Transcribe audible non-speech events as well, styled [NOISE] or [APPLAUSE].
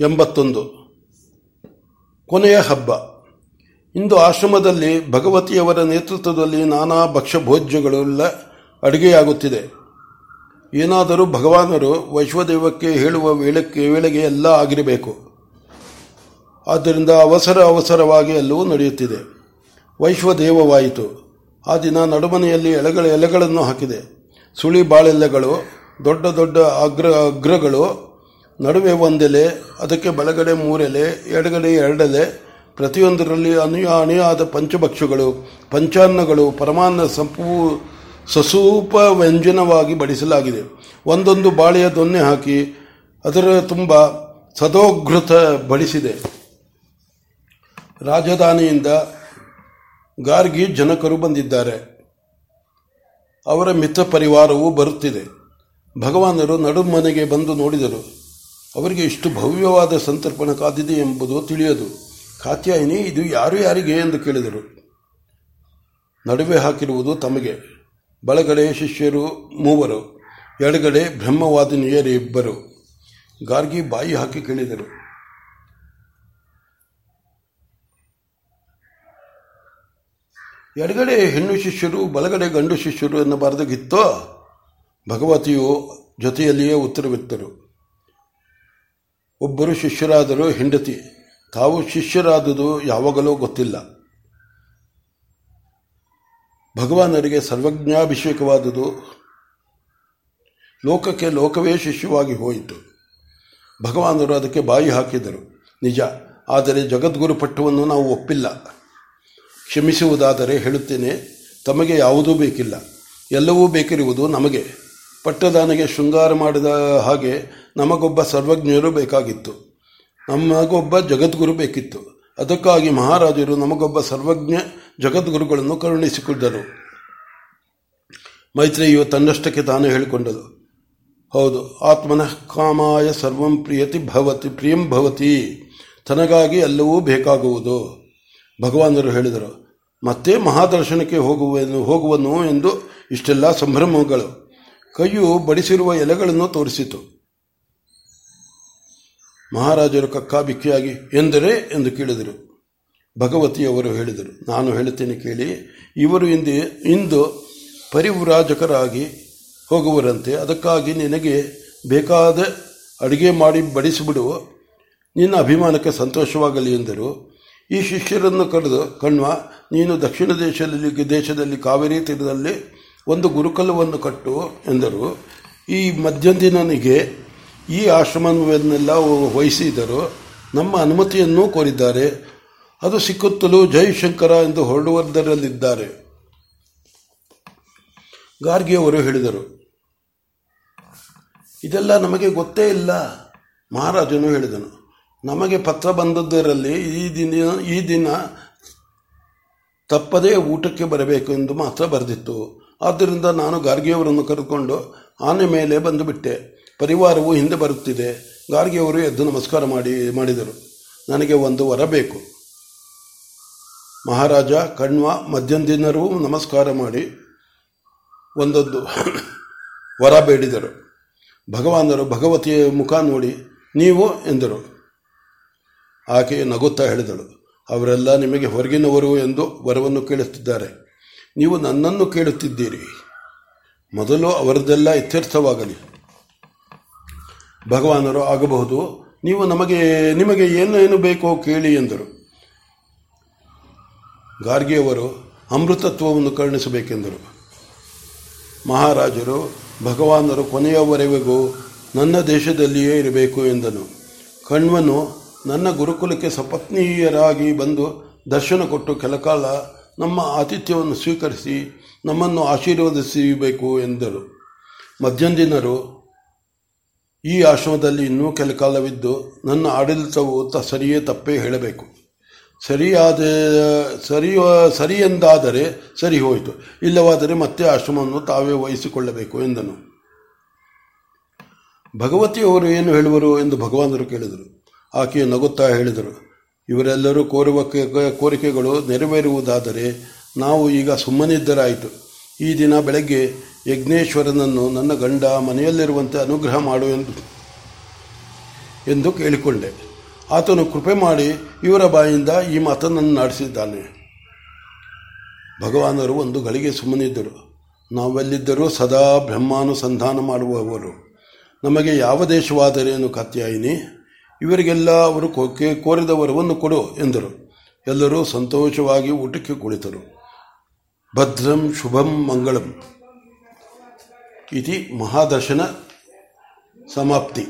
ಎಂಬತ್ತೊಂದು. ಕೊನೆಯ ಹಬ್ಬ. ಇಂದು ಆಶ್ರಮದಲ್ಲಿ ಭಗವತಿಯವರ ನೇತೃತ್ವದಲ್ಲಿ ನಾನಾ ಭಕ್ಷ್ಯಭೋಜ್ಯಗಳೆಲ್ಲ ಅಡುಗೆಯಾಗುತ್ತಿದೆ. ಏನಾದರೂ ಭಗವಾನರು ವೈಶ್ವದೇವಕ್ಕೆ ಹೇಳುವ ವೇಳಕ್ಕೆ, ವೇಳೆಗೆ ಎಲ್ಲ ಆಗಿರಬೇಕು. ಆದ್ದರಿಂದ ಅವಸರ ಅವಸರವಾಗಿ ಎಲ್ಲವೂ ನಡೆಯುತ್ತಿದೆ. ವೈಶ್ವದೇವವಾಯಿತು. ಆ ದಿನ ನಡುಮನೆಯಲ್ಲಿ ಎಲೆಗಳ ಎಲೆಗಳನ್ನು ಹಾಕಿದೆ. ಸುಳಿ ಬಾಳೆಲೆಗಳು ದೊಡ್ಡ ದೊಡ್ಡ ಅಗ್ರ ಅಗ್ರಗಳು ನಡುವೆ ಒಂದೆಲೆ, ಅದಕ್ಕೆ ಬಲಗಡೆ ಮೂರೆಲೆ, ಎಡಗಡೆ ಎರಡೆಲೆ, ಪ್ರತಿಯೊಂದರಲ್ಲಿ ಅನುಯ ಅನುಯಾದ ಪಂಚಭಕ್ಷಗಳು, ಪಂಚಾನ್ನಗಳು, ಪರಮಾನ್ನ ಸಂಪೂ ಸಸೂಪ ವ್ಯಂಜನವಾಗಿ ಬಡಿಸಲಾಗಿದೆ. ಒಂದೊಂದು ಬಾಳೆಯ ದೊನ್ನೆ ಹಾಕಿ ಅದರ ತುಂಬ ಸದೋಘೃತ ಬಡಿಸಿದೆ. ರಾಜಧಾನಿಯಿಂದ ಗಾರ್ಗಿ ಜನಕರು ಬಂದಿದ್ದಾರೆ. ಅವರ ಮಿತ್ರ ಪರಿವಾರವೂ ಬರುತ್ತಿದೆ. ಭಗವಾನರು ನಡುಮನೆಗೆ ಬಂದು ನೋಡಿದರು. ಅವರಿಗೆ ಇಷ್ಟು ಭವ್ಯವಾದ ಸಂತರ್ಪಣ ಕಾದಿದೆ ಎಂಬುದು ತಿಳಿಯದು. ಕಾತ್ಯಾಯಿನಿ ಇದು ಯಾರು ಯಾರಿಗೆ ಎಂದು ಕೇಳಿದರು. ನಡುವೆ ಹಾಕಿರುವುದು ತಮಗೆ. ಬಳಗಡೆ ಶಿಷ್ಯರು ಮೂವರು, ಎಡಗಡೆ ಬ್ರಹ್ಮವಾದಿನಿಯರು ಇಬ್ಬರು. ಗಾರ್ಗಿ ಬಾಯಿ ಹಾಕಿ ಕೇಳಿದರು. ಎಡಗಡೆ ಹೆಣ್ಣು ಶಿಷ್ಯರು, ಬಲಗಡೆ ಗಂಡು ಶಿಷ್ಯರು ಎನ್ನಬಾರದಾಗಿತ್ತೋ? ಭಗವತಿಯು ಜೊತೆಯಲ್ಲಿಯೇ ಉತ್ತರವಿತ್ತರು. ಒಬ್ಬರು ಶಿಷ್ಯರಾದರು ಹೆಂಡತಿ. ತಾವು ಶಿಷ್ಯರಾದುದು ಯಾವಾಗಲೂ ಗೊತ್ತಿಲ್ಲ. ಭಗವಾನರಿಗೆ ಸರ್ವಜ್ಞಾಭಿಷೇಕವಾದುದು ಲೋಕಕ್ಕೆ ಲೋಕವೇ ಶಿಷ್ಯವಾಗಿ ಹೋಯಿತು. ಭಗವಾನರು ಅದಕ್ಕೆ ಬಾಯಿ ಹಾಕಿದರು. ನಿಜ, ಆದರೆ ಜಗದ್ಗುರು ಪಟ್ಟವನ್ನು ನಾವು ಒಪ್ಪಿಲ್ಲ. ಕ್ಷಮಿಸುವುದಾದರೆ ಹೇಳುತ್ತೇನೆ, ತಮಗೆ ಯಾವುದೂ ಬೇಕಿಲ್ಲ. ಎಲ್ಲವೂ ಬೇಕಿರುವುದು ನಮಗೆ. ಪಟ್ಟದಾನಿಗೆ ಶೃಂಗಾರ ಮಾಡಿದ ಹಾಗೆ ನಮಗೊಬ್ಬ ಸರ್ವಜ್ಞರು ಬೇಕಾಗಿತ್ತು. ನಮಗೊಬ್ಬ ಜಗದ್ಗುರು ಬೇಕಿತ್ತು. ಅದಕ್ಕಾಗಿ ಮಹಾರಾಜರು ನಮಗೊಬ್ಬ ಸರ್ವಜ್ಞ ಜಗದ್ಗುರುಗಳನ್ನು ಕರುಣಿಸಿಕೊಂಡರು. ಮೈತ್ರಿಯು ತನ್ನಷ್ಟಕ್ಕೆ ತಾನು ಹೇಳಿಕೊಂಡರು ಹೌದು, ಆತ್ಮನಃ ಕಾಮಾಯ ಸರ್ವಂ ಪ್ರಿಯತಿ ಭವತಿ, ಪ್ರಿಯಂ ಭವತಿ. ತನಗಾಗಿ ಎಲ್ಲವೂ ಬೇಕಾಗುವುದು. ಭಗವಾನರು ಹೇಳಿದರು, ಮತ್ತೆ ಮಹಾದರ್ಶನಕ್ಕೆ ಹೋಗುವನು ಹೋಗುವನು ಎಂದು ಇಷ್ಟೆಲ್ಲ ಸಂಭ್ರಮಗಳು. ಕೈಯು ಬಡಿಸಿರುವ ಎಲೆಗಳನ್ನು ತೋರಿಸಿತು. ಮಹಾರಾಜರು ಕಕ್ಕಾಬಿಕ್ಕಿಯಾಗಿ, ಎಂದರೆ? ಎಂದು ಕೇಳಿದರು. ಭಗವತಿಯವರು ಹೇಳಿದರು. ನಾನು ಹೇಳುತ್ತೇನೆ ಕೇಳಿ, ಇವರು ಇಂದು ಇಂದು ಪರಿವ್ರಾಜಕರಾಗಿ ಹೋಗುವರಂತೆ. ಅದಕ್ಕಾಗಿ ನಿನಗೆ ಬೇಕಾದ ಅಡುಗೆ ಮಾಡಿ ಬಡಿಸಿಬಿಡು. ನಿನ್ನ ಅಭಿಮಾನಕ್ಕೆ ಸಂತೋಷವಾಗಲಿ ಎಂದರು. ಈ ಶಿಷ್ಯರನ್ನು ಕರೆದು, ಕಣ್ವ, ನೀನು ದಕ್ಷಿಣ ದೇಶದಲ್ಲಿ ದೇಶದಲ್ಲಿ ಕಾವೇರಿ ತೀರದಲ್ಲಿ ಒಂದು ಗುರುಕುಲವನ್ನು ಕಟ್ಟು ಎಂದರು. ಈ ಮಧ್ಯಂದಿನನಿಗೆ ಈ ಆಶ್ರಮವನ್ನೆಲ್ಲ ವಹಿಸಿದರು. ನಮ್ಮ ಅನುಮತಿಯನ್ನೂ ಕೋರಿದ್ದಾರೆ. ಅದು ಸಿಕ್ಕುತ್ತಲೂ ಜೈಶಂಕರ ಎಂದು ಹೊರಡುವುದರಲ್ಲಿದ್ದಾರೆ ಗಾರ್ಗಿಯವರು ಹೇಳಿದರು, ಇದೆಲ್ಲ ನಮಗೆ ಗೊತ್ತೇ ಇಲ್ಲ, ಮಹಾರಾಜನು ಹೇಳಿದನು. ನಮಗೆ ಪತ್ರ ಬಂದದ್ದರಲ್ಲಿ ಈ ದಿನ ಈ ದಿನ ತಪ್ಪದೇ ಊಟಕ್ಕೆ ಬರಬೇಕು ಎಂದು ಮಾತ್ರ ಬರೆದಿತ್ತು. ಆದ್ದರಿಂದ ನಾನು ಗಾರ್ಗಿಯವರನ್ನು ಕರೆದುಕೊಂಡು ಆನೆ ಮೇಲೆ ಬಂದುಬಿಟ್ಟೆ. ಪರಿವಾರವು ಹಿಂದೆ ಬರುತ್ತಿದೆ. ಗಾರ್ಗಿಯವರು ಎದ್ದು ನಮಸ್ಕಾರ ಮಾಡಿ, ಮಾಡಿದರು. ನನಗೆ ಒಂದು ವರ ಬೇಕು. ಮಹಾರಾಜ, ಕಣ್ವ, ಮಧ್ಯಂದಿನರೂ ನಮಸ್ಕಾರ ಮಾಡಿ ಒಂದೊಂದು [COUGHS] ವರ ಬೇಡಿದರು. ಭಗವಾನರು ಭಗವತಿಯ ಮುಖ ನೋಡಿ, ನೀವು ಎಂದರು. ಆಕೆ ನಗುತ್ತಾ ಹೇಳಿದಳು. ಅವರೆಲ್ಲ ನಿಮಗೆ ಹೊರಗಿನವರು ಎಂದು ವರವನ್ನು ಕೇಳುತ್ತಿದ್ದಾರೆ. ನೀವು ನನ್ನನ್ನು ಕೇಳುತ್ತಿದ್ದೀರಿ. ಮೊದಲು ಅವರದೆಲ್ಲ ಇತ್ಯರ್ಥವಾಗಲಿ ಭಗವಾನರು ಆಗಬಹುದು. ನೀವು ನಮಗೆ, ನಿಮಗೆ ಏನು ಏನು ಬೇಕೋ ಕೇಳಿ ಎಂದರು. ಗಾರ್ಗಿಯವರು ಅಮೃತತ್ವವನ್ನು ಕರುಣಿಸಬೇಕೆಂದರು. ಮಹಾರಾಜರು, ಭಗವಾನರು ಕೊನೆಯವರೆಗೂ ನನ್ನ ದೇಶದಲ್ಲಿಯೇ ಇರಬೇಕು ಎಂದನು. ಕಣ್ವನು ನನ್ನ ಗುರುಕುಲಕ್ಕೆ ಸಪತ್ನೀಯರಾಗಿ ಬಂದು ದರ್ಶನ ಕೊಟ್ಟು ಕೆಲಕಾಲ ನಮ್ಮ ಆತಿಥ್ಯವನ್ನು ಸ್ವೀಕರಿಸಿ ನಮ್ಮನ್ನು ಆಶೀರ್ವದಿಸಬೇಕು ಎಂದರು. ಮಧ್ಯಂದಿನರು ಈ ಆಶ್ರಮದಲ್ಲಿ ಇನ್ನೂ ಕೆಲ ಕಾಲವಿದ್ದು ನನ್ನ ಆಡಳಿತವು ತ ಸರಿಯೇ ತಪ್ಪೇ ಹೇಳಬೇಕು. ಸರಿಯಾದ, ಸರಿ ಸರಿ ಎಂದಾದರೆ ಸರಿ ಹೋಯಿತು. ಇಲ್ಲವಾದರೆ ಮತ್ತೆ ಆಶ್ರಮವನ್ನು ತಾವೇ ವಹಿಸಿಕೊಳ್ಳಬೇಕು ಎಂದನು. ಭಗವತಿಯವರು ಏನು ಹೇಳುವರು ಎಂದು ಭಗವಾನರು ಕೇಳಿದರು. ಆಕೆಯು ನಗುತ್ತಾ ಹೇಳಿದರು ಇವರೆಲ್ಲರೂ ಕೋರುವ ಕೋರಿಕೆಗಳು ನೆರವೇರುವುದಾದರೆ ನಾವು ಈಗ ಸುಮ್ಮನಿದ್ದರಾಯಿತು. ಈ ದಿನ ಬೆಳಗ್ಗೆ ಯಜ್ಞೇಶ್ವರನನ್ನು ನನ್ನ ಗಂಡ ಮನೆಯಲ್ಲಿರುವಂತೆ ಅನುಗ್ರಹ ಮಾಡು ಎಂದು ಎಂದು ಕೇಳಿಕೊಂಡೆ. ಆತನು ಕೃಪೆ ಮಾಡಿ ಇವರ ಬಾಯಿಂದ ಈ ಮಾತನ್ನು ನಡೆಸಿದ್ದಾನೆ. ಭಗವಾನರು ಒಂದು ಗಳಿಗೆ ಸುಮ್ಮನಿದ್ದರು. ನಾವೆಲ್ಲಿದ್ದರೂ ಸದಾ ಬ್ರಹ್ಮಾನುಸಂಧಾನ ಮಾಡುವವರು. ನಮಗೆ ಯಾವ ದೇಶವಾದರೇನು ಕತ್ಯಾಯಿನಿ ಇವರಿಗೆಲ್ಲ ಅವರು ಕೋರಿದ ವರವನ್ನು ಕೊಡು ಎಂದರು. ಎಲ್ಲರೂ ಸಂತೋಷವಾಗಿ ಊಟಕ್ಕೆ ಕುಳಿತರು. ಭದ್ರಂ ಶುಭಂ ಮಂಗಳಂ. ಇತಿ ಮಹಾದರ್ಶನ ಸಮಾಪ್ತಿ.